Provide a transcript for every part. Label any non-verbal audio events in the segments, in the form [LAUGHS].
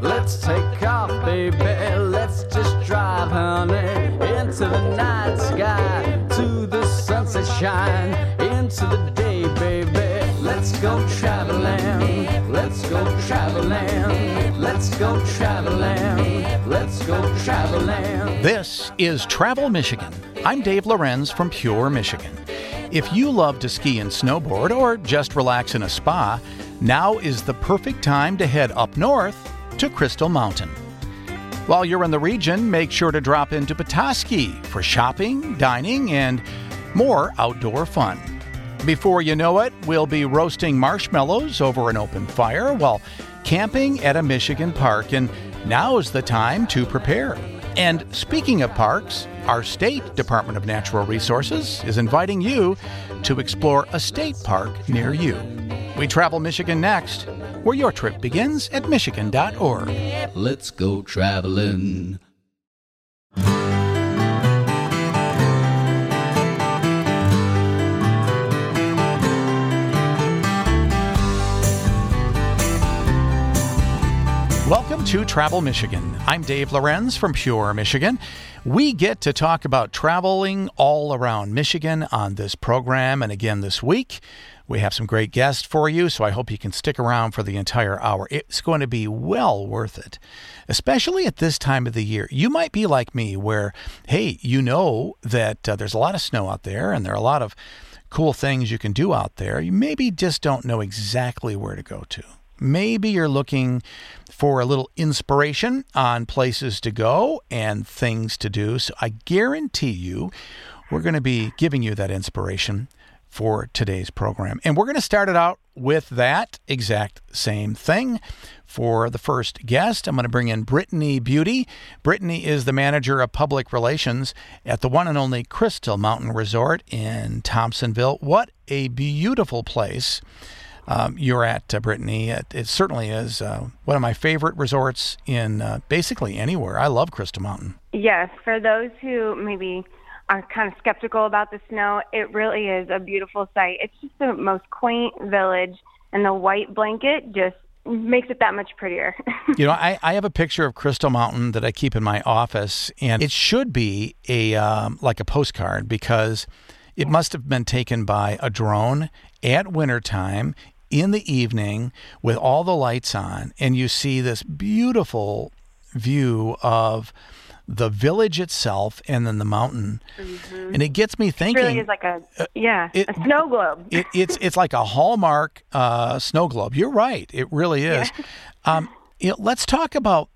Let's take off, baby. Let's just drive, honey, into the night sky, to the sunset shine, into the day, baby. Let's go traveling. Let's go traveling. Let's go traveling. Let's go traveling. This is Travel Michigan. I'm Dave Lorenz from Pure, Michigan. If you love to ski and snowboard or just relax in a spa, now is the perfect time to head up north to Crystal Mountain. While you're in the region, make sure to drop into Petoskey for shopping, dining, and more outdoor fun. Before you know it, we'll be roasting marshmallows over an open fire while camping at a Michigan park, and now is the time to prepare. And speaking of parks, our state Department of Natural Resources is inviting you to explore a state park near you. We travel Michigan next, where your trip begins at Michigan.org. Let's go traveling. Welcome to Travel Michigan. I'm Dave Lorenz from Pure, Michigan. We get to talk about traveling all around Michigan on this program and again this week. We have some great guests for you, so I hope you can stick around for the entire hour. It's going to be well worth it, especially at this time of the year. You might be like me, where, hey, you know that uh, there's a lot of snow out there and there are a lot of cool things you can do out there. You maybe just don't know exactly where to go to. Maybe you're looking for a little inspiration on places to go and things to do. So I guarantee you, we're going to be giving you that inspiration for today's program. And we're going to start it out with that exact same thing. For the first guest, I'm going to bring in Brittany Beauty. Brittany is the manager of public relations at the one and only Crystal Mountain Resort in Thompsonville. What a beautiful place um, you're at, uh, Brittany. It, it, certainly is uh, one of my favorite resorts in uh, basically anywhere. I love Crystal Mountain. Yes, for those who maybe are kind of skeptical about the snow, it really is a beautiful sight. It's just the most quaint village, and the white blanket just makes it that much prettier. [LAUGHS] you know, I, I have a picture of Crystal Mountain that I keep in my office, and it should be a um, like a postcard because it must have been taken by a drone at wintertime in the evening with all the lights on, and you see this beautiful view of the village itself and then the mountain. Mm-hmm. And it gets me thinking. It really is like a uh, yeah, it, a snow globe. it, it's it's like a hallmark uh, snow globe. You're right. It really is. Yeah. Um, you know, let's talk about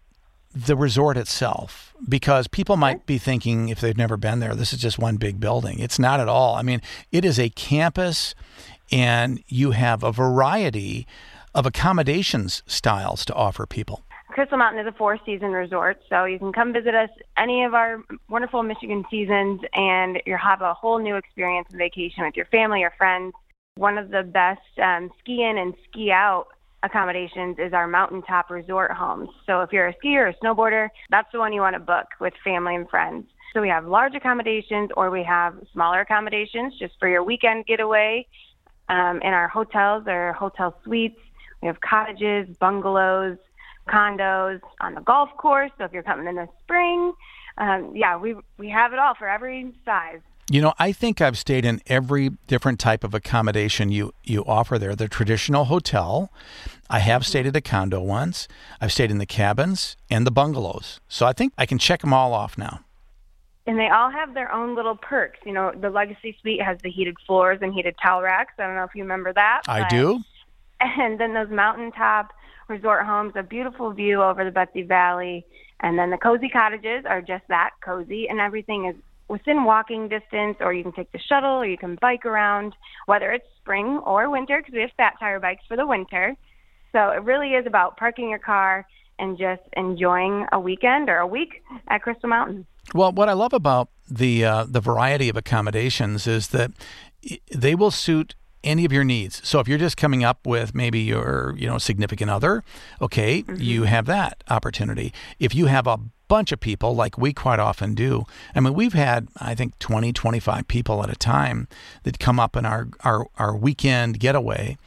the resort itself because people might be thinking if they've never been there, this is just one big building. It's not at all. I mean, it is a campus and you have a variety of accommodations styles to offer people. Crystal Mountain is a four season resort, so you can come visit us any of our wonderful Michigan seasons and you'll have a whole new experience and vacation with your family or friends. One of the best um, ski in and ski out accommodations is our mountaintop resort homes. So if you're a skier or a snowboarder, that's the one you want to book with family and friends. So we have large accommodations or we have smaller accommodations just for your weekend getaway um, in our hotels or hotel suites. We have cottages, bungalows, condos on the golf course. So if you're coming in the spring, um, yeah, we we have it all for every size. You know, I think I've stayed in every different type of accommodation you you offer there. The traditional hotel. I have stayed at a condo once. I've stayed in the cabins and the bungalows. So I think I can check them all off now and they all have their own little perks. You know, the Legacy Suite has the heated floors and heated towel racks. I don't know if you remember that. I do. [LAUGHS] And then those mountaintop resort homes, a beautiful view over the Betsie Valley. And then the cozy cottages are just that cozy, and everything is within walking distance, or you can take the shuttle, or you can bike around, whether it's spring or winter, because we have fat tire bikes for the winter. So it really is about parking your car and just enjoying a weekend or a week at Crystal Mountain. Well, what I love about the uh, the variety of accommodations is that they will suit any of your needs. So if you're just coming up with maybe your, you know, significant other, okay, mm-hmm. you have that opportunity. If you have a bunch of people like we quite often do. I mean, we've had I think 20, 25 people at a time that come up in our our our weekend getaway.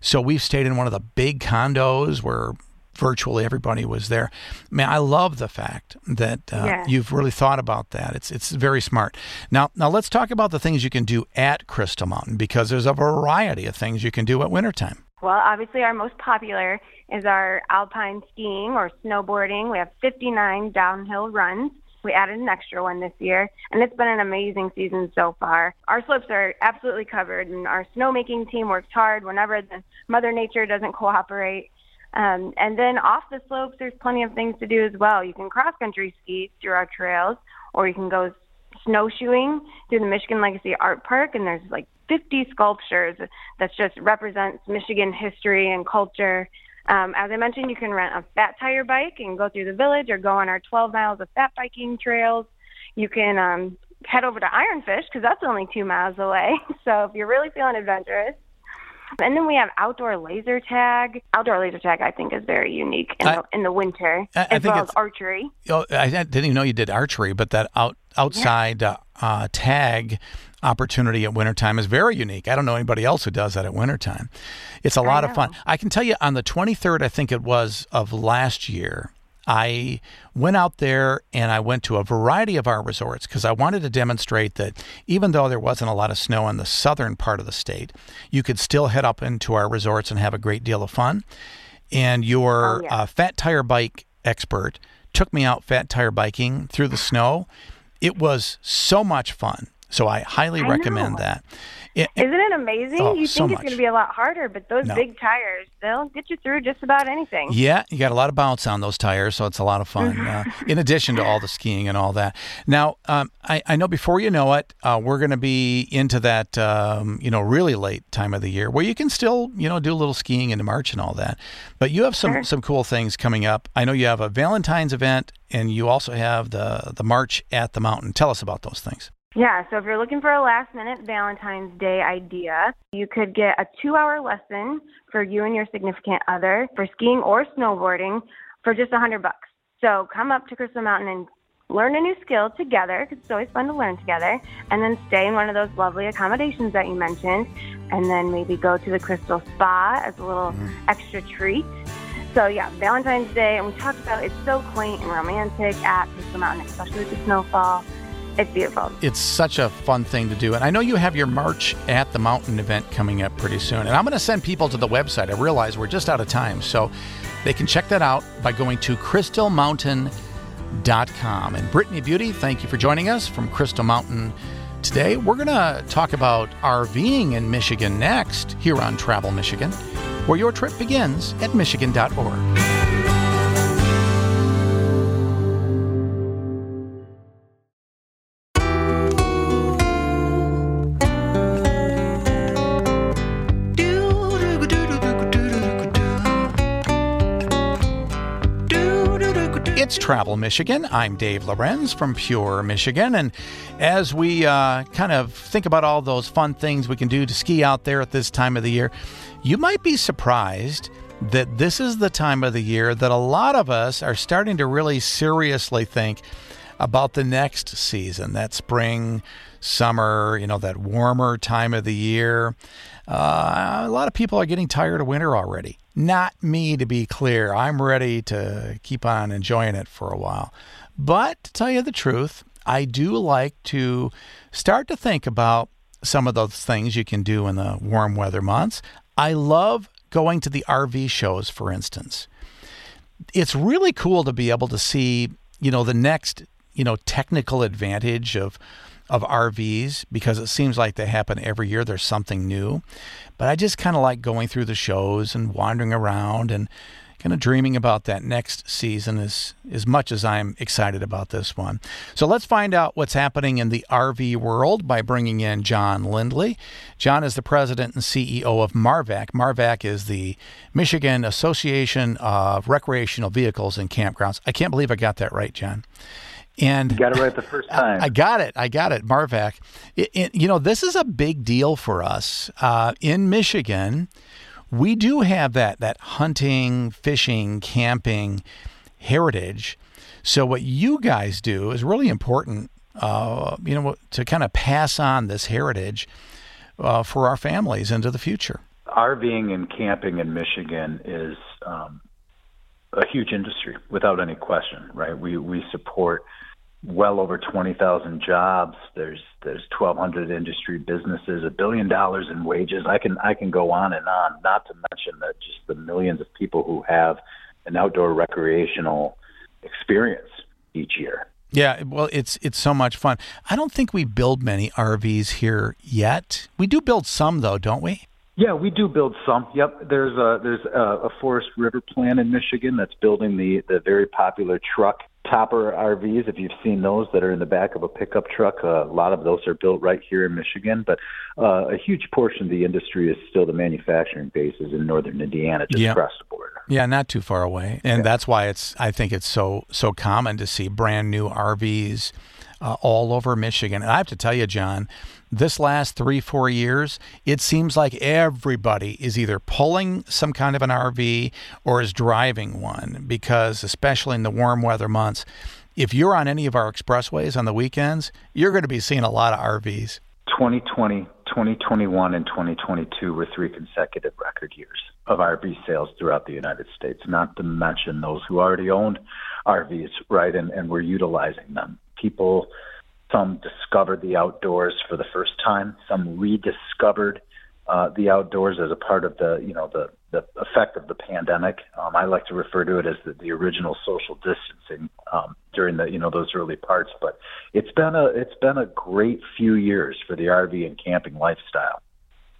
So we've stayed in one of the big condos where virtually everybody was there. Man, I love the fact that uh, Yeah. you've really thought about that. It's it's very smart. Now now let's talk about the things you can do at Crystal Mountain because there's a variety of things you can do at wintertime. Well, obviously, our most popular is our alpine skiing or snowboarding. We have 59 downhill runs. We added an extra one this year, and it's been an amazing season so far. Our slopes are absolutely covered, and our snowmaking team works hard whenever the Mother Nature doesn't cooperate. Um, and then off the slopes, there's plenty of things to do as well. You can cross country ski through our trails, or you can go snowshoeing through the Michigan Legacy Art Park, and there's like 50 sculptures that just represents Michigan history and culture. Um, as I mentioned, you can rent a fat tire bike and go through the village, or go on our 12 miles of fat biking trails. You can um, head over to Ironfish because that's only two miles away. [LAUGHS] So if you're really feeling adventurous. And then we have outdoor laser tag. Outdoor laser tag, I think, is very unique in, I- the, in the winter, I- I as think well as archery. Oh, I didn't even know you did archery, but that out outside uh, uh, tag opportunity at wintertime is very unique. I don't know anybody else who does that at wintertime. It's a lot of fun. I can tell you on the 23rd, I think it was, of last year, I went out there and I went to a variety of our resorts because I wanted to demonstrate that even though there wasn't a lot of snow in the southern part of the state, you could still head up into our resorts and have a great deal of fun. And your Oh, yeah. uh, fat tire bike expert took me out fat tire biking through the snow. It was so much fun. So I highly I recommend know. that. It- Isn't it amazing? Oh, you so think it's going to be a lot harder, but those No. big tires, they'll get you through just about anything. Yeah, you got a lot of bounce on those tires, so it's a lot of fun. [LAUGHS] Uh, in addition to all the skiing and all that. Now, um, I, I know before you know it, uh, we're going to be into that, um, you know, really late time of the year where you can still, you know, do a little skiing into March and all that. But you have some Sure. some cool things coming up. I know you have a Valentine's event, and you also have the the March at the Mountain. Tell us about those things. Yeah, so if you're looking for a last minute Valentine's Day idea, you could get a two hour lesson for you and your significant other for skiing or snowboarding for just a hundred bucks. So come up to Crystal Mountain and learn a new skill together because it's always fun to learn together, and then stay in one of those lovely accommodations that you mentioned, and then maybe go to the Crystal Spa as a little mm-hmm. extra treat. So yeah, Valentine's Day, and we talked about it's so quaint and romantic at Crystal Mountain, especially with the snowfall. It's beautiful. it's such a fun thing to do. And I know you have your March at the Mountain event coming up pretty soon. And I'm going to send people to the website. I realize we're just out of time. So they can check that out by going to crystalmountain.com. And Brittany Beauty, thank you for joining us from Crystal Mountain today. We're going to talk about RVing in Michigan next here on Travel Michigan, where your trip begins at michigan.org. Travel Michigan. I'm Dave Lorenz from Pure Michigan. And as we uh, kind of think about all those fun things we can do to ski out there at this time of the year, you might be surprised that this is the time of the year that a lot of us are starting to really seriously think about the next season, that spring, summer, you know, that warmer time of the year. Uh, a lot of people are getting tired of winter already. Not me, to be clear. I'm ready to keep on enjoying it for a while. But to tell you the truth, I do like to start to think about some of those things you can do in the warm weather months. I love going to the RV shows, for instance it's really cool to be able to see, you know, the next, you know, technical advantage of of RVs because it seems like they happen every year. There's something new. But I just kind of like going through the shows and wandering around and kind of dreaming about that next season as as much as I'm excited about this one. So let's find out what's happening in the RV world by bringing in John Lindley. John is the president and CEO of Marvac. Marvac is the Michigan Association of Recreational Vehicles and Campgrounds. I can't believe I got that right, John. And You got it right the first time. I got it. I got it. Marvac. It, it- you know, this is a big deal for us uh, in Michigan. We do have that that hunting, fishing, camping heritage. So what you guys do is really important. Uh, you know, to kind of pass on this heritage uh, for our families into the future. RVing and camping in Michigan is um, a huge industry without any question, right? We we support well over 20,000 jobs. There's there's 1,200 industry businesses, a billion dollars in wages. I can I can go on and on. Not to mention that just the millions of people who have an outdoor recreational experience each year. Yeah, well, it's it's so much fun. I don't think we build many RVs here yet. We do build some, though, don't we? Yeah, we do build some. Yep, there's a there's a, a Forest River plant in Michigan that's building the the very popular truck topper RVs. If you've seen those that are in the back of a pickup truck, uh, a lot of those are built right here in Michigan. But uh, a huge portion of the industry is still the manufacturing bases in northern Indiana, just yep. across the border. Yeah, not too far away, and yeah. that's why it's. I think it's so so common to see brand new RVs uh, all over Michigan. And I have to tell you, John, this last three, four years, it seems like everybody is either pulling some kind of an RV or is driving one because, especially in the warm weather months, if you're on any of our expressways on the weekends, you're going to be seeing a lot of RVs. 2020, 2021, and 2022 were three consecutive record years of RV sales throughout the United States, not to mention those who already owned RVs, right, and, and were utilizing them. People some discovered the outdoors for the first time. Some rediscovered uh, the outdoors as a part of the, you know, the, the effect of the pandemic. Um, I like to refer to it as the, the original social distancing um, during the, you know, those early parts. But it's been a, it's been a great few years for the RV and camping lifestyle.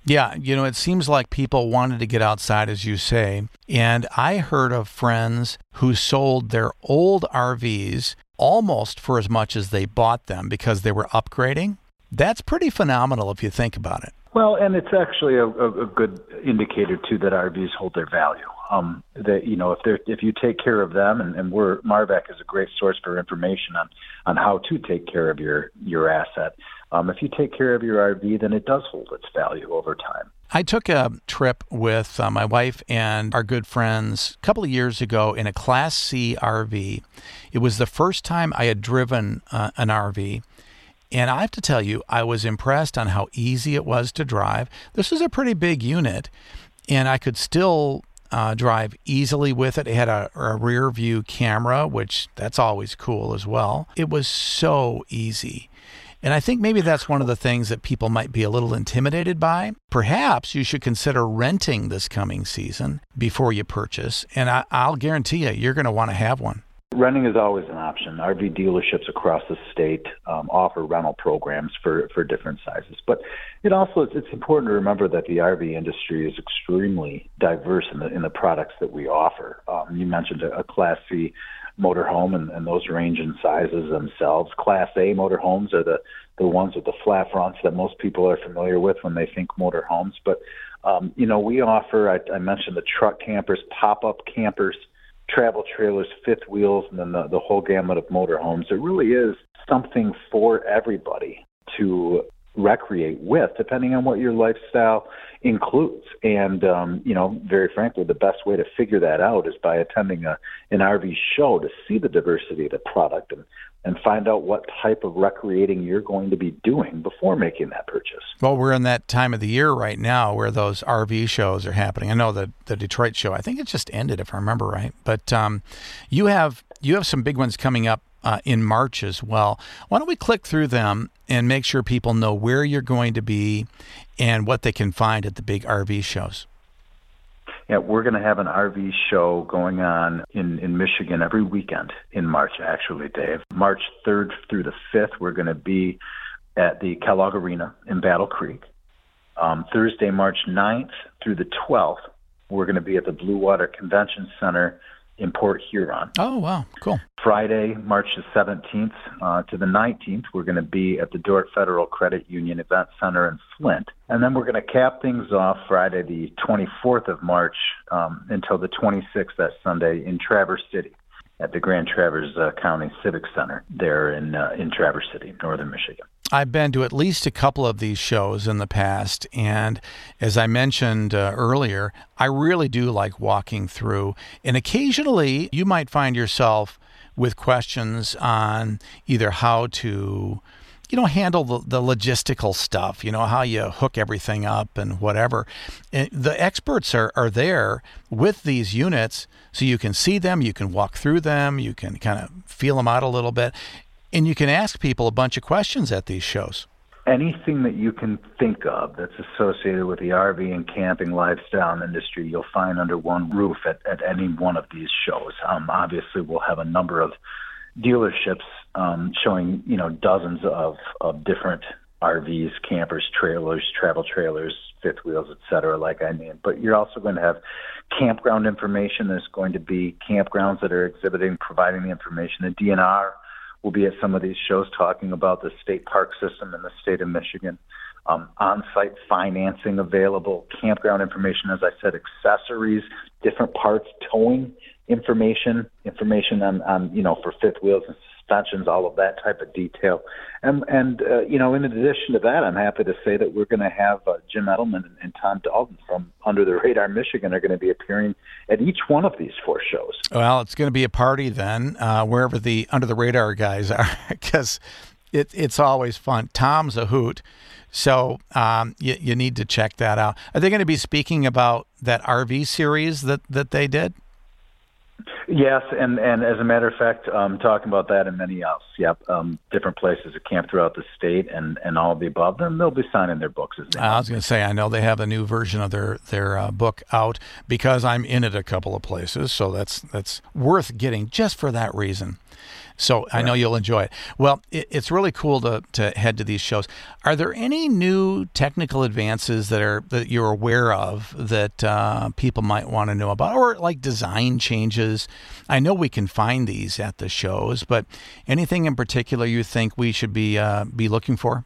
Yeah, you know, it seems like people wanted to get outside, as you say. And I heard of friends who sold their old RVs almost for as much as they bought them because they were upgrading. That's pretty phenomenal if you think about it. Well, and it's actually a, a, good indicator too that RVs hold their value. Um, that you know, if they if you take care of them, and, and we're Marvac is a great source for information on on how to take care of your your asset. Um, if you take care of your RV, then it does hold its value over time. I took a trip with uh, my wife and our good friends a couple of years ago in a Class C RV. It was the first time I had driven uh, an RV. And I have to tell you, I was impressed on how easy it was to drive. This was a pretty big unit, and I could still uh, drive easily with it. It had a, a, rear view camera, which that's always cool as well. It was so easy. And I think maybe that's one of the things that people might be a little intimidated by. Perhaps you should consider renting this coming season before you purchase. And I, will guarantee you, you're going to want to have one. Renting is always an option. RV dealerships across the state um, offer rental programs for, for different sizes. But it also it's important to remember that the RV industry is extremely diverse in the in the products that we offer. Um, you mentioned a, a Class C motorhome, and, and those range in sizes themselves. Class A motorhomes are the the ones with the flat fronts that most people are familiar with when they think motorhomes. But um, you know, we offer. I, I mentioned the truck campers, pop up campers, travel trailers, fifth wheels, and then the, the whole gamut of motorhomes. It really is something for everybody to recreate with, depending on what your lifestyle includes. And um, you know, very frankly, the best way to figure that out is by attending a an RV show to see the diversity of the product and and find out what type of recreating you're going to be doing before making that purchase. Well, we're in that time of the year right now where those RV shows are happening. I know the the Detroit show. I think it just ended, if I remember right. But um, you have you have some big ones coming up uh, in March as well. Why don't we click through them and make sure people know where you're going to be and what they can find at the big RV shows? Yeah, we're going to have an RV show going on in, in Michigan every weekend in March, actually, Dave. March 3rd through the 5th, we're going to be at the Kellogg Arena in Battle Creek. Um, Thursday, March 9th through the 12th, we're going to be at the Blue Water Convention Center in Port Huron. Oh, wow. Cool. Friday, March the 17th uh, to the 19th, we're going to be at the Dort Federal Credit Union Event Center in Flint. And then we're going to cap things off Friday, the 24th of March um, until the 26th, that Sunday, in Traverse City at the Grand Traverse uh, County Civic Center there in, uh, in Traverse City, northern Michigan. I've been to at least a couple of these shows in the past. And as I mentioned uh, earlier, I really do like walking through. And occasionally you might find yourself with questions on either how to you know, handle the, the logistical stuff, you know, how you hook everything up and whatever. And the experts are, are there with these units so you can see them, you can walk through them, you can kind of feel them out a little bit, and you can ask people a bunch of questions at these shows. Anything that you can think of that's associated with the RV and camping lifestyle industry, you'll find under one roof at, at any one of these shows. Um, obviously, we'll have a number of dealerships um, showing you know dozens of of different RVs, campers, trailers, travel trailers, fifth wheels, et cetera, like I mean. But you're also going to have campground information. There's going to be campgrounds that are exhibiting, providing the information. The DNR will be at some of these shows talking about the state park system in the state of Michigan. Um, on-site financing available, campground information, as I said, accessories, different parts, towing information, information on, on you know for fifth wheels and suspensions, all of that type of detail. And and uh, you know, in addition to that, I'm happy to say that we're going to have uh, Jim Edelman and, and Tom Daldin from Under the Radar Michigan are going to be appearing at each one of these four shows. Well, it's going to be a party then, uh, wherever the Under the Radar guys [LAUGHS] are, because it, it's always fun. Tom's a hoot. So um, you, you need to check that out. Are they going to be speaking about that RV series that, that they did? Yes, and and as a matter of fact, um, talking about that and many else. Yep, um, different places at camp throughout the state, and and all of the above. Then they'll be signing their books. As I was going to say, I know they have a new version of their their uh, book out because I'm in it a couple of places, so that's that's worth getting just for that reason. So I know you'll enjoy it. Well, it, it's really cool to, to head to these shows. Are there any new technical advances that are that you're aware of that uh, people might want to know about, or like design changes? I know we can find these at the shows, but anything in particular you think we should be uh, be looking for?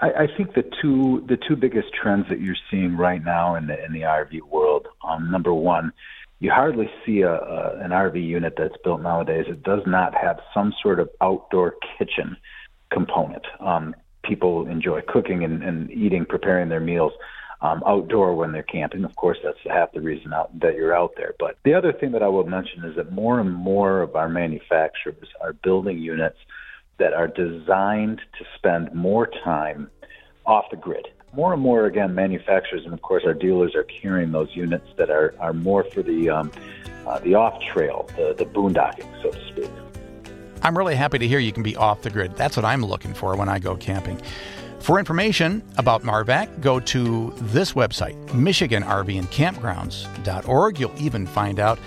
I, I think the two the two biggest trends that you're seeing right now in the in the RV world. Um, number one you hardly see a, a an RV unit that's built nowadays that does not have some sort of outdoor kitchen component. Um, people enjoy cooking and, and eating, preparing their meals um, outdoor when they're camping. Of course, that's half the reason out, that you're out there. But the other thing that I will mention is that more and more of our manufacturers are building units that are designed to spend more time off the grid more and more again manufacturers and of course our dealers are carrying those units that are, are more for the um, uh, the off trail the, the boondocking so to speak. I'm really happy to hear you can be off the grid. That's what i'm looking for when i go camping. For information about marvac go to this website michiganrvandcampgrounds.org you'll even find out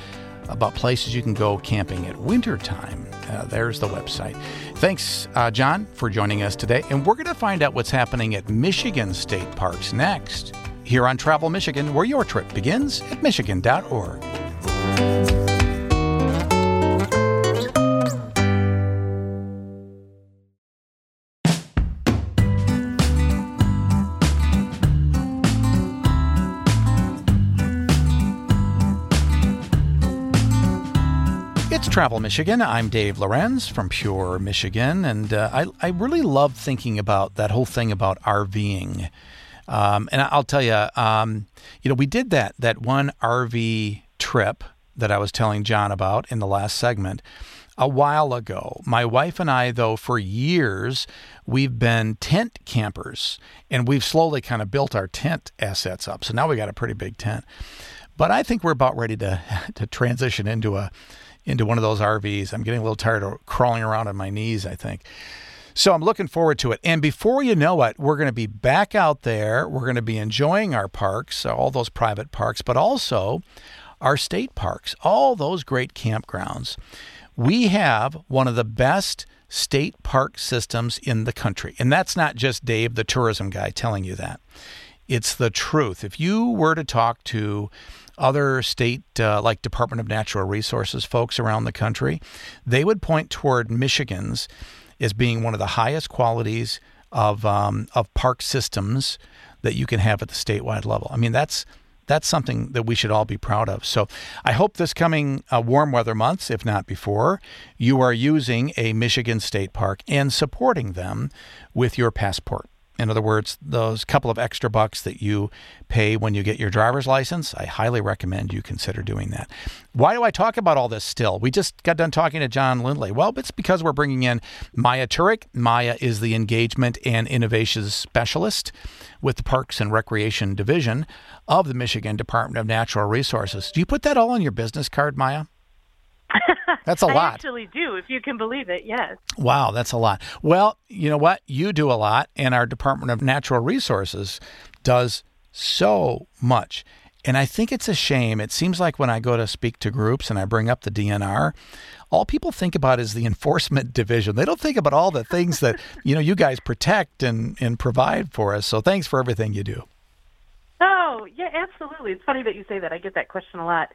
about places you can go camping at wintertime uh, there's the website. Thanks, uh, John, for joining us today. And we're going to find out what's happening at Michigan State Parks next, here on Travel Michigan, where your trip begins at Michigan.org. Travel Michigan. I'm Dave Lorenz from Pure Michigan, and uh, I, I really love thinking about that whole thing about RVing. Um, and I'll tell you, um, you know, we did that that one RV trip that I was telling John about in the last segment a while ago. My wife and I, though, for years, we've been tent campers, and we've slowly kind of built our tent assets up. So now we got a pretty big tent. But I think we're about ready to [LAUGHS] to transition into a into one of those RVs. I'm getting a little tired of crawling around on my knees, I think. So I'm looking forward to it. And before you know it, we're going to be back out there. We're going to be enjoying our parks, all those private parks, but also our state parks, all those great campgrounds. We have one of the best state park systems in the country. And that's not just Dave, the tourism guy, telling you that. It's the truth. If you were to talk to other state, uh, like Department of Natural Resources folks around the country, they would point toward Michigan's as being one of the highest qualities of um, of park systems that you can have at the statewide level. I mean, that's that's something that we should all be proud of. So I hope this coming uh, warm weather months, if not before, you are using a Michigan state park and supporting them with your passport. In other words, those couple of extra bucks that you pay when you get your driver's license, I highly recommend you consider doing that. Why do I talk about all this still? We just got done talking to John Lindley. Well, it's because we're bringing in Maia Turek. Maia is the engagement and innovations specialist with the Parks and Recreation Division of the Michigan Department of Natural Resources. Do you put that all on your business card, Maia? [LAUGHS] That's a I lot. actually do, if you can believe it. Yes. Wow, that's a lot. Well, you know what? You do a lot, and our Department of Natural Resources does so much. And I think it's a shame. It seems like when I go to speak to groups and I bring up the DNR, all people think about is the enforcement [LAUGHS] division. They don't think about all the things that, [LAUGHS] you know, you guys protect and, and provide for us. So thanks for everything you do. Oh, yeah, absolutely. It's funny that you say that. I get that question a lot.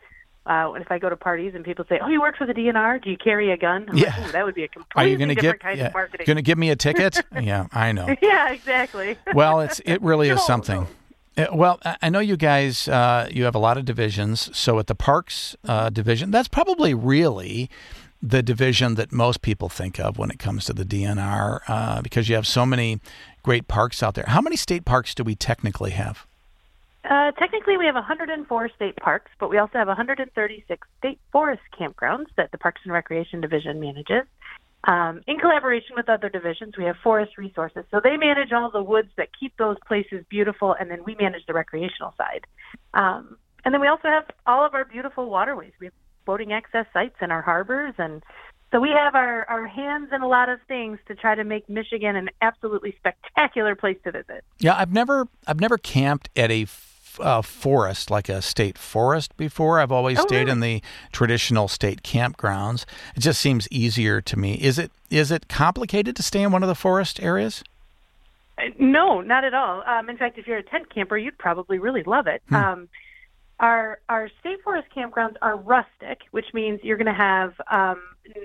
Uh, if I go to parties and people say, "Oh, you work for the DNR? Do you carry a gun?" I'm Yeah. like, that would be a Are you going to different get kind yeah, of marketing. going to give me a [LAUGHS] ticket? yeah, I know. [LAUGHS] yeah, exactly. Well, it's it really is [LAUGHS] No, something. Uh, Well, I I know you guys. Uh, you have a lot of divisions. So at the Parks uh, division, that's probably really the division that most people think of when it comes to the DNR, uh, because you have so many great parks out there. How many state parks do we technically have? Uh, technically, we have 104 state parks, but we also have 136 state forest campgrounds that the Parks and Recreation Division manages. Um, in collaboration with other divisions, we have forest resources. So they manage all the woods that keep those places beautiful, and then we manage the recreational side. Um, and then we also have all of our beautiful waterways. We have boating access sites in our harbors, and so we have our, our hands in a lot of things to try to make Michigan an absolutely spectacular place to visit. Yeah, I've never I've never camped at a uh, forest like a state forest before. I've always Oh, stayed really? in the traditional state campgrounds. It just seems easier to me. Is it is it complicated to stay in one of the forest areas? Uh, No, not at all. Um, in fact, if you're a tent camper, you'd probably really love it. Um, our our state forest campgrounds are rustic, which means you're going to have um,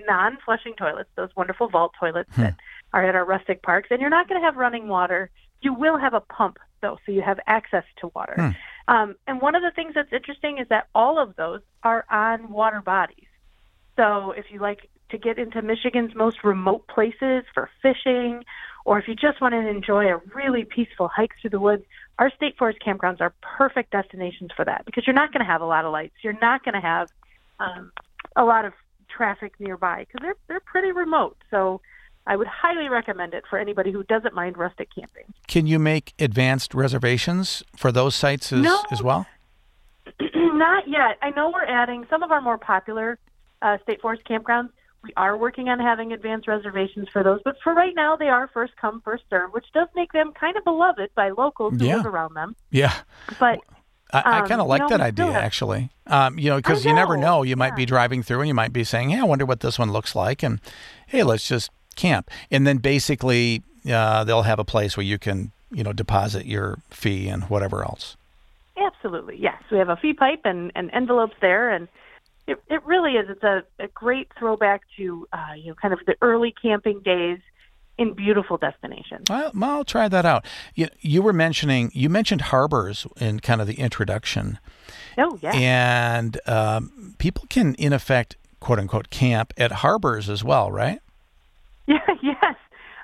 non-flushing toilets, those wonderful vault toilets that are at our rustic parks, and you're not going to have running water. You will have a pump though, so you have access to water. Um, and one of the things that's interesting is that all of those are on water bodies. So if you like to get into Michigan's most remote places for fishing, or if you just want to enjoy a really peaceful hike through the woods, our state forest campgrounds are perfect destinations for that because you're not going to have a lot of lights. You're not going to have um, a lot of traffic nearby because they're they're pretty remote. So I would highly recommend it for anybody who doesn't mind rustic camping. Can you make advanced reservations for those sites as, No. as well? [CLEARS THROAT] Not yet. I know we're adding some of our more popular uh, state forest campgrounds. We are working on having advanced reservations for those, but for right now, they are first come, first serve, which does make them kind of beloved by locals who Yeah. live around them. Yeah. But I, I Um, kind of like no, that idea have- actually. Um, you know, because you never know, know. You might be driving through and you might be saying, "Hey, I wonder what this one looks like," and hey, let's just camp. And then basically, uh, they'll have a place where you can, you know, deposit your fee and whatever else. Absolutely, yes. We have a fee pipe and, and envelopes there, and it, it really is. It's a, a great throwback to uh, you know kind of the early camping days in beautiful destinations. Well, I'll try that out. You, you were mentioning you mentioned harbors in kind of the introduction, Oh yeah, and um, people can in effect, quote unquote, camp at harbors as well, right? [LAUGHS] yeah, yes.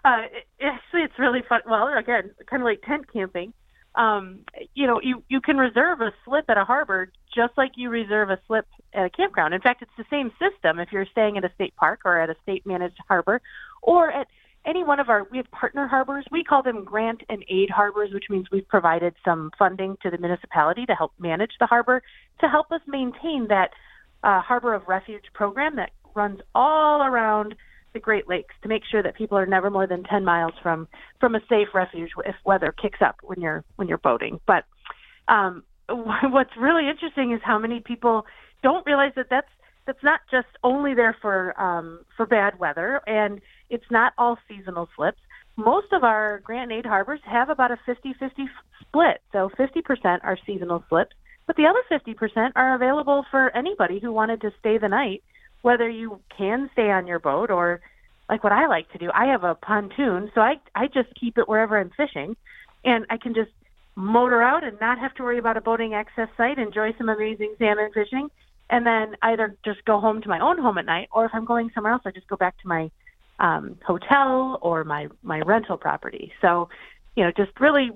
Uh, it, actually, it's really fun. Well, again, kind of like tent camping. Um, you know, you you can reserve a slip at a harbor just like you reserve a slip at a campground. In fact, it's the same system if you're staying at a state park or at a state managed harbor or at any one of our we have partner harbors. We call them grant and aid harbors, which means we've provided some funding to the municipality to help manage the harbor to help us maintain that uh, harbor of refuge program that runs all around the Great Lakes to make sure that people are never more than 10 miles from from a safe refuge if weather kicks up when you're when you're boating. But um, [LAUGHS] what's really interesting is how many people don't realize that that's that's not just only there for um, for bad weather, and it's not all seasonal slips. Most of our grant aid harbors have about a 50-50 split, so 50% are seasonal slips, but the other 50% are available for anybody who wanted to stay the night, whether you can stay on your boat or like what I like to do. I have a pontoon, so I I just keep it wherever I'm fishing, and I can just motor out and not have to worry about a boating access site, enjoy some amazing salmon fishing, and then either just go home to my own home at night, or if I'm going somewhere else, I just go back to my um, hotel or my my rental property. So you know, just really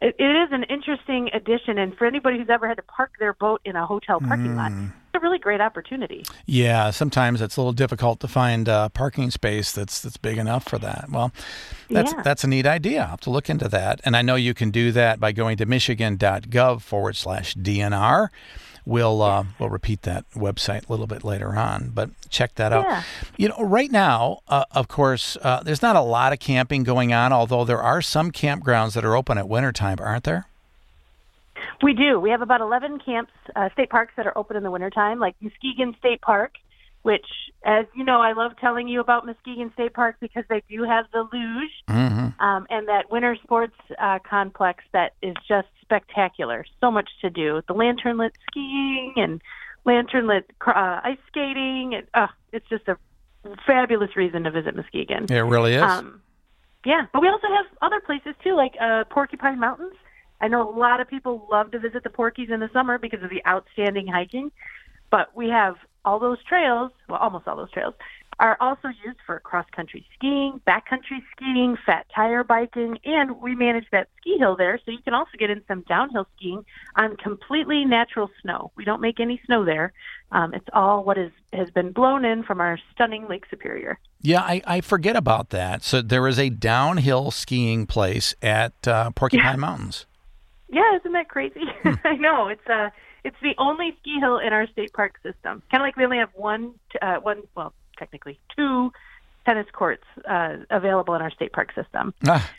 it, it is an interesting addition. And for anybody who's ever had to park their boat in a hotel parking lot, Mm. it's a really great opportunity. Yeah, sometimes it's a little difficult to find a parking space that's that's big enough for that. Well, that's Yeah. that's a neat idea. I'll have to look into that. And I know you can do that by going to michigan.gov forward slash DNR. We'll uh, we'll repeat that website a little bit later on, but check that out. Yeah. You know, right now, uh, of course, uh, there's not a lot of camping going on, although there are some campgrounds that are open at wintertime, aren't there? We do. We have about 11 camps, uh, state parks that are open in the wintertime, like Muskegon State Park, which, as you know, I love telling you about Muskegon State Park because they do have the luge Mm-hmm. um, and that winter sports uh, complex that is just spectacular. So much to do. The lantern lit skiing and lantern lit uh, ice skating. And, uh, it's just a fabulous reason to visit Muskegon. It really is. Um, yeah, but we also have other places too, like uh, Porcupine Mountains. I know a lot of people love to visit the Porkies in the summer because of the outstanding hiking, but we have all those trails, well, almost all those trails, are also used for cross country skiing, backcountry skiing, fat tire biking, and we manage that ski hill there, so you can also get in some downhill skiing on completely natural snow. We don't make any snow there. Um, it's all what is has been blown in from our stunning Lake Superior. Yeah, I, I forget about that. So there is a downhill skiing place at uh, Porcupine Yeah. Mountains. Yeah, isn't that crazy? [LAUGHS] I know it's uh it's the only ski hill in our state park system. Kind of like we only have one uh, one well technically two tennis courts uh, available in our state park system. Ah,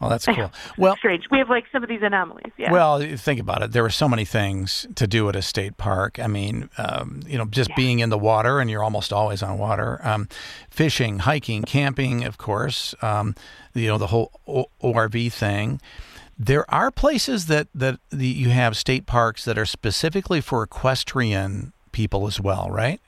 well, that's cool. [LAUGHS] Well, Strange. We have like some of these anomalies. Yeah. well, think about it. There are so many things to do at a state park. I mean, um, you know, just being in the water, and you're almost always on water. Um, fishing, hiking, camping, of course. Um, you know, the whole o- ORV thing. There are places that that the, you have state parks that are specifically for equestrian people as well, right?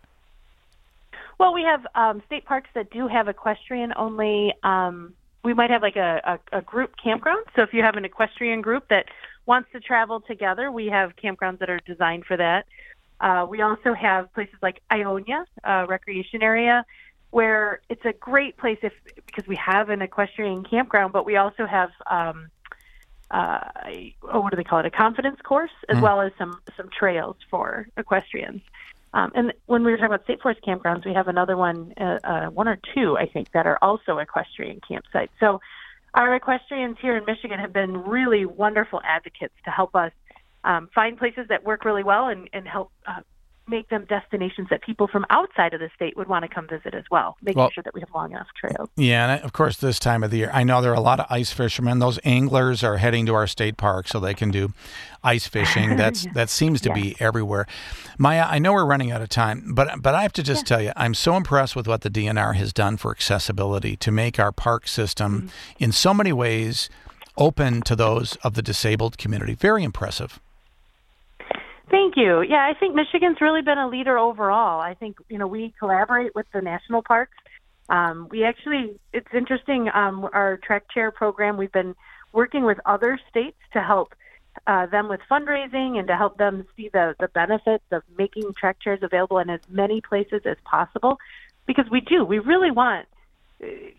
Well, we have um, state parks that do have equestrian only. Um, we might have like a, a, a group campground. So if you have an equestrian group that wants to travel together, we have campgrounds that are designed for that. Uh, we also have places like Ionia uh, Recreation Area, where it's a great place if because we have an equestrian campground, but we also have um, uh, a- oh, what do they call it? A confidence course, as well as some some trails for equestrians. Um, and when we were talking about state forest campgrounds, we have another one, uh, uh, one or two, I think, that are also equestrian campsites. So our equestrians here in Michigan have been really wonderful advocates to help us um, find places that work really well and, and help uh, make them destinations that people from outside of the state would want to come visit as well, making Well- sure that we have long enough trails. Yeah, and of course, this time of the year, I know there are a lot of ice fishermen. Those anglers are heading to our state park so they can do ice [LAUGHS] fishing. That's that seems to be everywhere. Maia, I know we're running out of time, but but I have to just tell you, I'm so impressed with what the DNR has done for accessibility to make our park system mm-hmm. in so many ways open to those of the disabled community. Very impressive. Thank you. Yeah, I think Michigan's really been a leader overall. I think you know we collaborate with the national parks. Um, we actually, it's interesting. Um, our track chair program, we've been working with other states to help uh, them with fundraising and to help them see the the benefits of making track chairs available in as many places as possible. Because we do, we really want.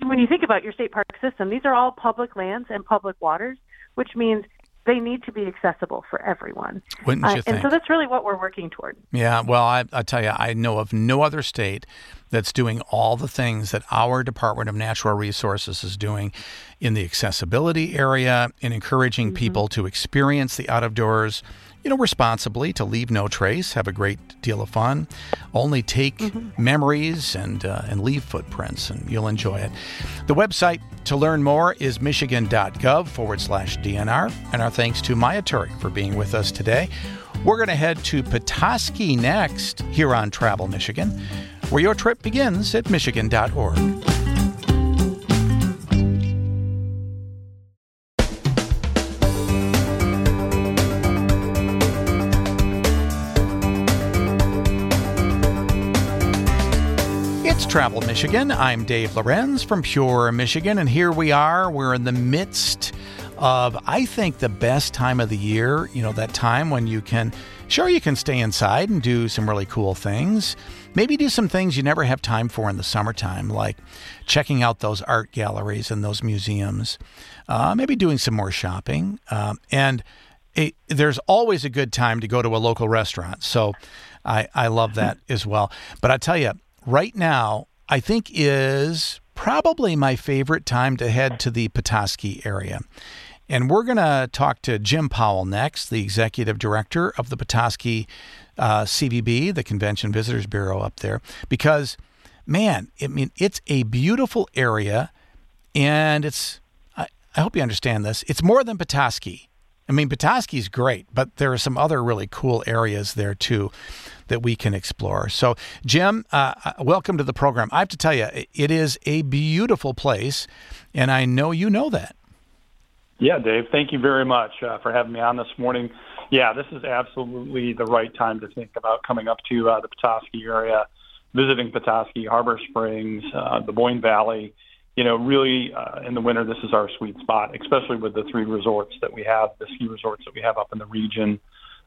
When you think about your state park system, these are all public lands and public waters, which means they need to be accessible for everyone. Wouldn't Uh, you and so that's really what we're working toward. Yeah, well, I, I tell you, I know of no other state that's doing all the things that our Department of Natural Resources is doing in the accessibility area, in encouraging people to experience the out of doors, you know, responsibly, to leave no trace, have a great deal of fun, only take memories and uh, and leave footprints, and you'll enjoy it. The website to learn more is michigan.gov forward slash DNR, and our thanks to Maia Turek for being with us today. We're going to head to Petoskey next here on Travel Michigan, where your trip begins at michigan.org. Travel Michigan. I'm Dave Lorenz from Pure, Michigan, and here we are. We're in the midst of, I think, the best time of the year. You know, that time when you can, sure, you can stay inside and do some really cool things. Maybe do some things you never have time for in the summertime, like checking out those art galleries and those museums. Uh, maybe doing some more shopping. Um, and it, there's always a good time to go to a local restaurant. So I, I love that as well. But I tell you, right now, I think is probably my favorite time to head to the Petoskey area. And we're going to talk to Jim Powell next, the executive director of the Petoskey uh, CVB, the Convention Visitors Bureau up there, because man, I mean, it's a beautiful area, and it's. I, I hope you understand this. It's more than Petoskey. I mean, Petoskey's great, but there are some other really cool areas there too that we can explore. So, Jim, uh, uh, welcome to the program. I have to tell you, it is a beautiful place, and I know you know that. Yeah, Dave, thank you very much uh, for having me on this morning. Yeah, this is absolutely the right time to think about coming up to uh, the Petoskey area, visiting Petoskey, Harbor Springs, uh, the Boyne Valley. You know, really uh, in the winter, this is our sweet spot, especially with the three resorts that we have, the ski resorts that we have up in the region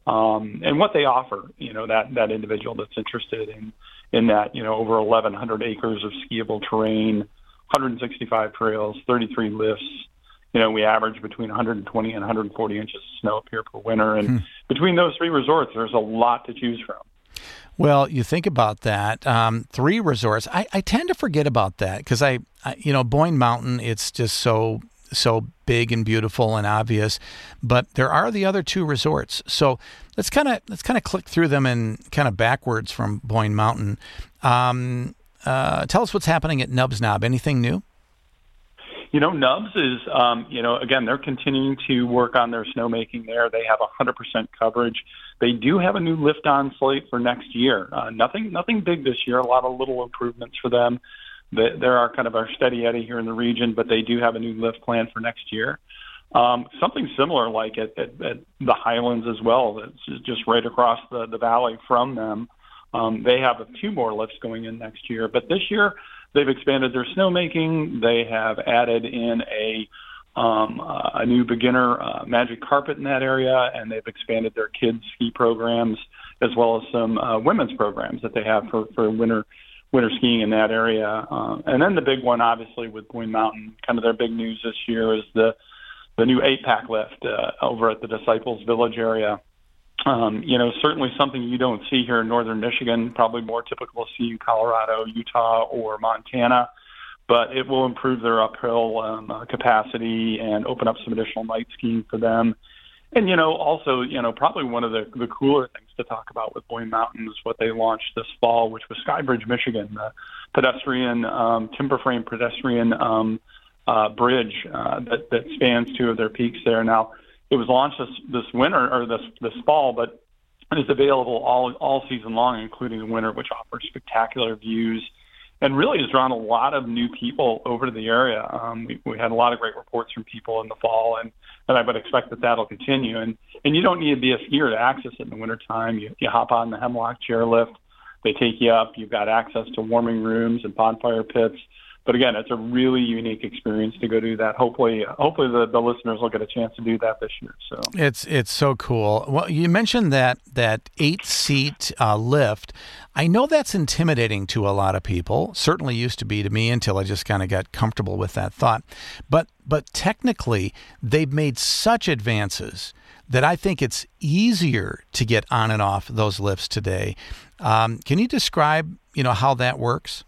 um, and what they offer. You know that that individual that's interested in in that you know over 1,100 acres of skiable terrain, 165 trails, 33 lifts. You know, we average between 120 and 140 inches of snow up here per winter, and hmm. between those three resorts, there's a lot to choose from. Well, you think about that. Um, three resorts. I, I tend to forget about that because I, I, you know, Boyne Mountain. It's just so so big and beautiful and obvious, but there are the other two resorts. So let's kind of let's kind of click through them and kind of backwards from Boyne Mountain. Um, uh, tell us what's happening at Nubs Knob. Anything new? You know, Nubs is, um, you know, again, they're continuing to work on their snowmaking there. They have 100% coverage. They do have a new lift on slate for next year. Uh, nothing, nothing big this year. A lot of little improvements for them. There are kind of our steady Eddie here in the region, but they do have a new lift plan for next year. Um, something similar like at, at, at the Highlands as well. That's just right across the, the valley from them. Um, they have two more lifts going in next year, but this year they've expanded their snowmaking. They have added in a um, uh, a new beginner uh, magic carpet in that area, and they've expanded their kids ski programs as well as some uh, women's programs that they have for for winter winter skiing in that area. Uh, and then the big one, obviously, with Boyne Mountain, kind of their big news this year is the the new eight pack lift uh, over at the Disciples Village area. Um, you know, certainly something you don't see here in northern Michigan, probably more typical see in Colorado, Utah, or Montana. But it will improve their uphill um, uh, capacity and open up some additional night skiing for them. And you know, also, you know, probably one of the the cooler things to talk about with Boyne Mountain is what they launched this fall, which was Skybridge, Michigan, the pedestrian um, timber frame pedestrian um, uh, bridge uh, that that spans two of their peaks there. Now, it was launched this this winter or this this fall, but it is available all all season long, including the winter, which offers spectacular views and really has drawn a lot of new people over to the area. Um, we, we had a lot of great reports from people in the fall, and, and I would expect that that'll continue. And and you don't need to be a skier to access it in the wintertime. You, you hop on the Hemlock chairlift, they take you up. You've got access to warming rooms and bonfire pits but again, it's a really unique experience to go do that. Hopefully, hopefully the, the listeners will get a chance to do that this year. So it's it's so cool. Well, you mentioned that that eight seat uh, lift. I know that's intimidating to a lot of people. Certainly used to be to me until I just kind of got comfortable with that thought. But but technically, they've made such advances that I think it's easier to get on and off those lifts today. Um, can you describe you know how that works?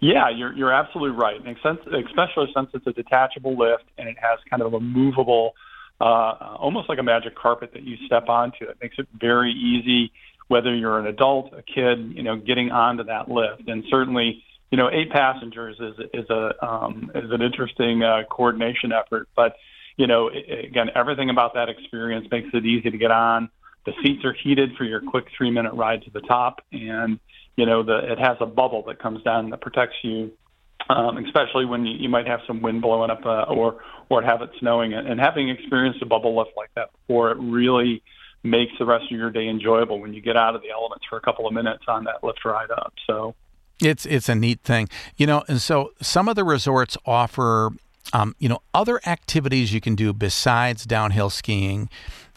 Yeah, you're you're absolutely right, and especially since it's a detachable lift and it has kind of a movable, uh, almost like a magic carpet that you step onto. It makes it very easy, whether you're an adult, a kid, you know, getting onto that lift. And certainly, you know, eight passengers is is a um, is an interesting uh, coordination effort. But you know, again, everything about that experience makes it easy to get on. The seats are heated for your quick three minute ride to the top, and you know, the it has a bubble that comes down that protects you, um, especially when you, you might have some wind blowing up uh, or or have it snowing. And having experienced a bubble lift like that before, it really makes the rest of your day enjoyable when you get out of the elements for a couple of minutes on that lift ride up. So it's it's a neat thing, you know. And so some of the resorts offer um, you know, other activities you can do besides downhill skiing.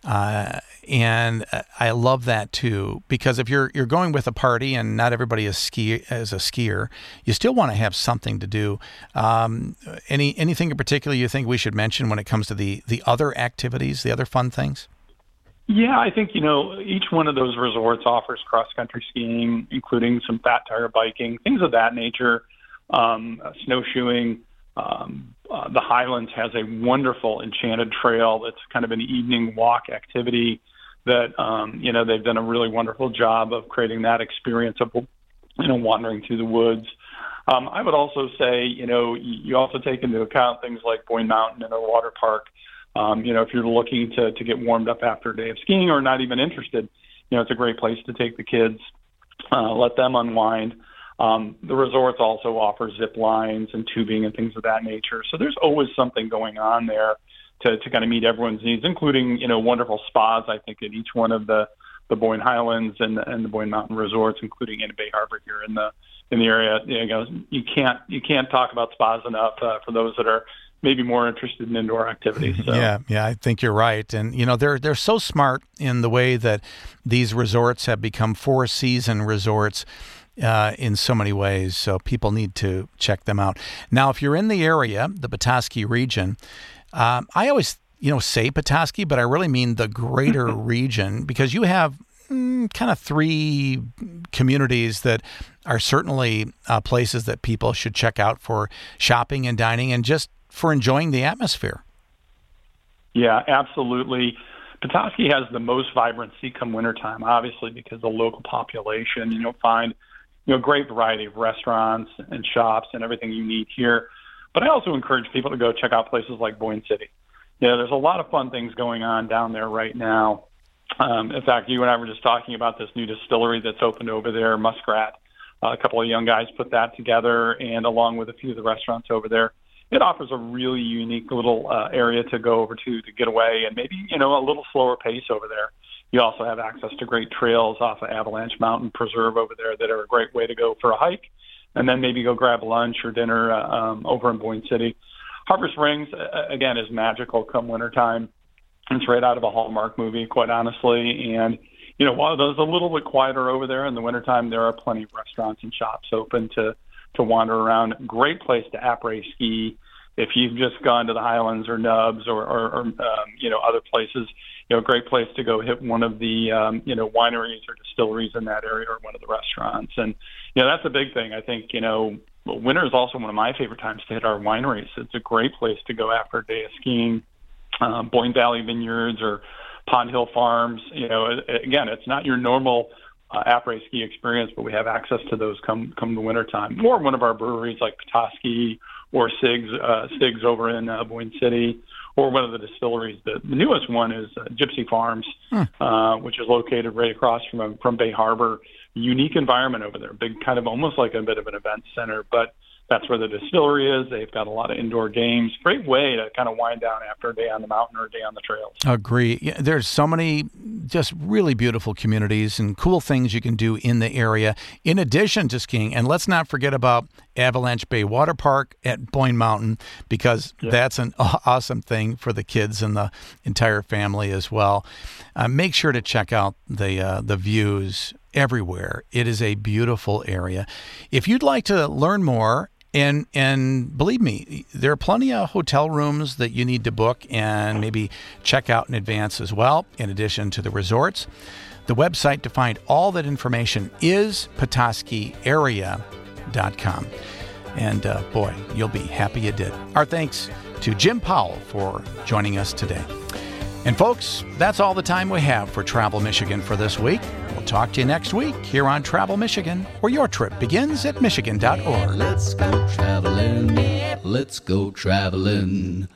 Uh, and uh, I love that too because if you're you're going with a party and not everybody is ski is a skier, you still want to have something to do. Um, any anything in particular you think we should mention when it comes to the the other activities, the other fun things? Yeah, I think you know each one of those resorts offers cross country skiing, including some fat tire biking, things of that nature, um, snowshoeing. Um, uh, the Highlands has a wonderful enchanted trail that's kind of an evening walk activity that um, you know they've done a really wonderful job of creating that experience of you know wandering through the woods. Um, I would also say you know you also take into account things like Boyne Mountain and a water park. Um, you know if you're looking to to get warmed up after a day of skiing or not even interested, you know it's a great place to take the kids, uh, let them unwind. Um, the resorts also offer zip lines and tubing and things of that nature. So there's always something going on there to, to kind of meet everyone's needs, including you know wonderful spas. I think at each one of the the Boyne Highlands and the, and the Boyne Mountain resorts, including in Bay Harbor here in the in the area. You know, you can't you can't talk about spas enough uh, for those that are maybe more interested in indoor activities. So. Yeah, yeah, I think you're right. And you know, they're they're so smart in the way that these resorts have become four season resorts uh, in so many ways. So people need to check them out. Now, if you're in the area, the Petoskey region, um, I always you know say Petoskey, but I really mean the greater [LAUGHS] region because you have mm, kind of three communities that are certainly uh, places that people should check out for shopping and dining and just for enjoying the atmosphere. Yeah, absolutely. Petoskey has the most vibrancy come wintertime, obviously because the local population. You know, find you know, great variety of restaurants and shops and everything you need here. But I also encourage people to go check out places like Boyne City. Know, there's a lot of fun things going on down there right now. Um, in fact, you and I were just talking about this new distillery that's opened over there, Muskrat. Uh, a couple of young guys put that together, and along with a few of the restaurants over there, it offers a really unique little uh, area to go over to to get away, and maybe you know a little slower pace over there. You also have access to great trails off of Avalanche Mountain Preserve over there that are a great way to go for a hike, and then maybe go grab lunch or dinner uh, um, over in Boyne City. Harbor Springs, uh, again, is magical come wintertime. It's right out of a Hallmark movie, quite honestly. And, you know, while it's a little bit quieter over there in the wintertime, there are plenty of restaurants and shops open to, to wander around. Great place to après ski if you've just gone to the Highlands or Nubs or, or, or um, you know, other places you know, great place to go hit one of the, um, you know, wineries or distilleries in that area or one of the restaurants. And, you know, that's a big thing. I think, you know, winter is also one of my favorite times to hit our wineries. It's a great place to go after a day of skiing. Um, Boyne Valley Vineyards or Pond Hill Farms. You know, again, it's not your normal uh, après ski experience, but we have access to those come come the winter time. Or one of our breweries like Petoskey or Stiggs uh, Stiggs over in uh, Boyne City or one of the distilleries. The, the newest one is uh, Gypsy Farms, hmm. uh, which is located right across from from Bay Harbor. Unique environment over there, big kind of almost like a bit of an event center, but that's where the distillery is. They've got a lot of indoor games. Great way to kind of wind down after a day on the mountain or a day on the trails. Agree. Yeah, there's so many just really beautiful communities and cool things you can do in the area in addition to skiing. And let's not forget about Avalanche Bay Water Park at Boyne Mountain because yeah. that's an [LAUGHS] awesome thing for the kids and the entire family as well. Uh, make sure to check out the uh, the views everywhere. It is a beautiful area. If you'd like to learn more and and believe me, there are plenty of hotel rooms that you need to book and maybe check out in advance as well, in addition to the resorts. The website to find all that information is petoskeyarea.com. And uh, boy, you'll be happy you did. Our thanks to Jim Powell for joining us today. And folks, that's all the time we have for Travel Michigan for this week. We'll talk to you next week here on Travel Michigan, where your trip begins at Michigan.org. Let's go traveling. Let's go traveling.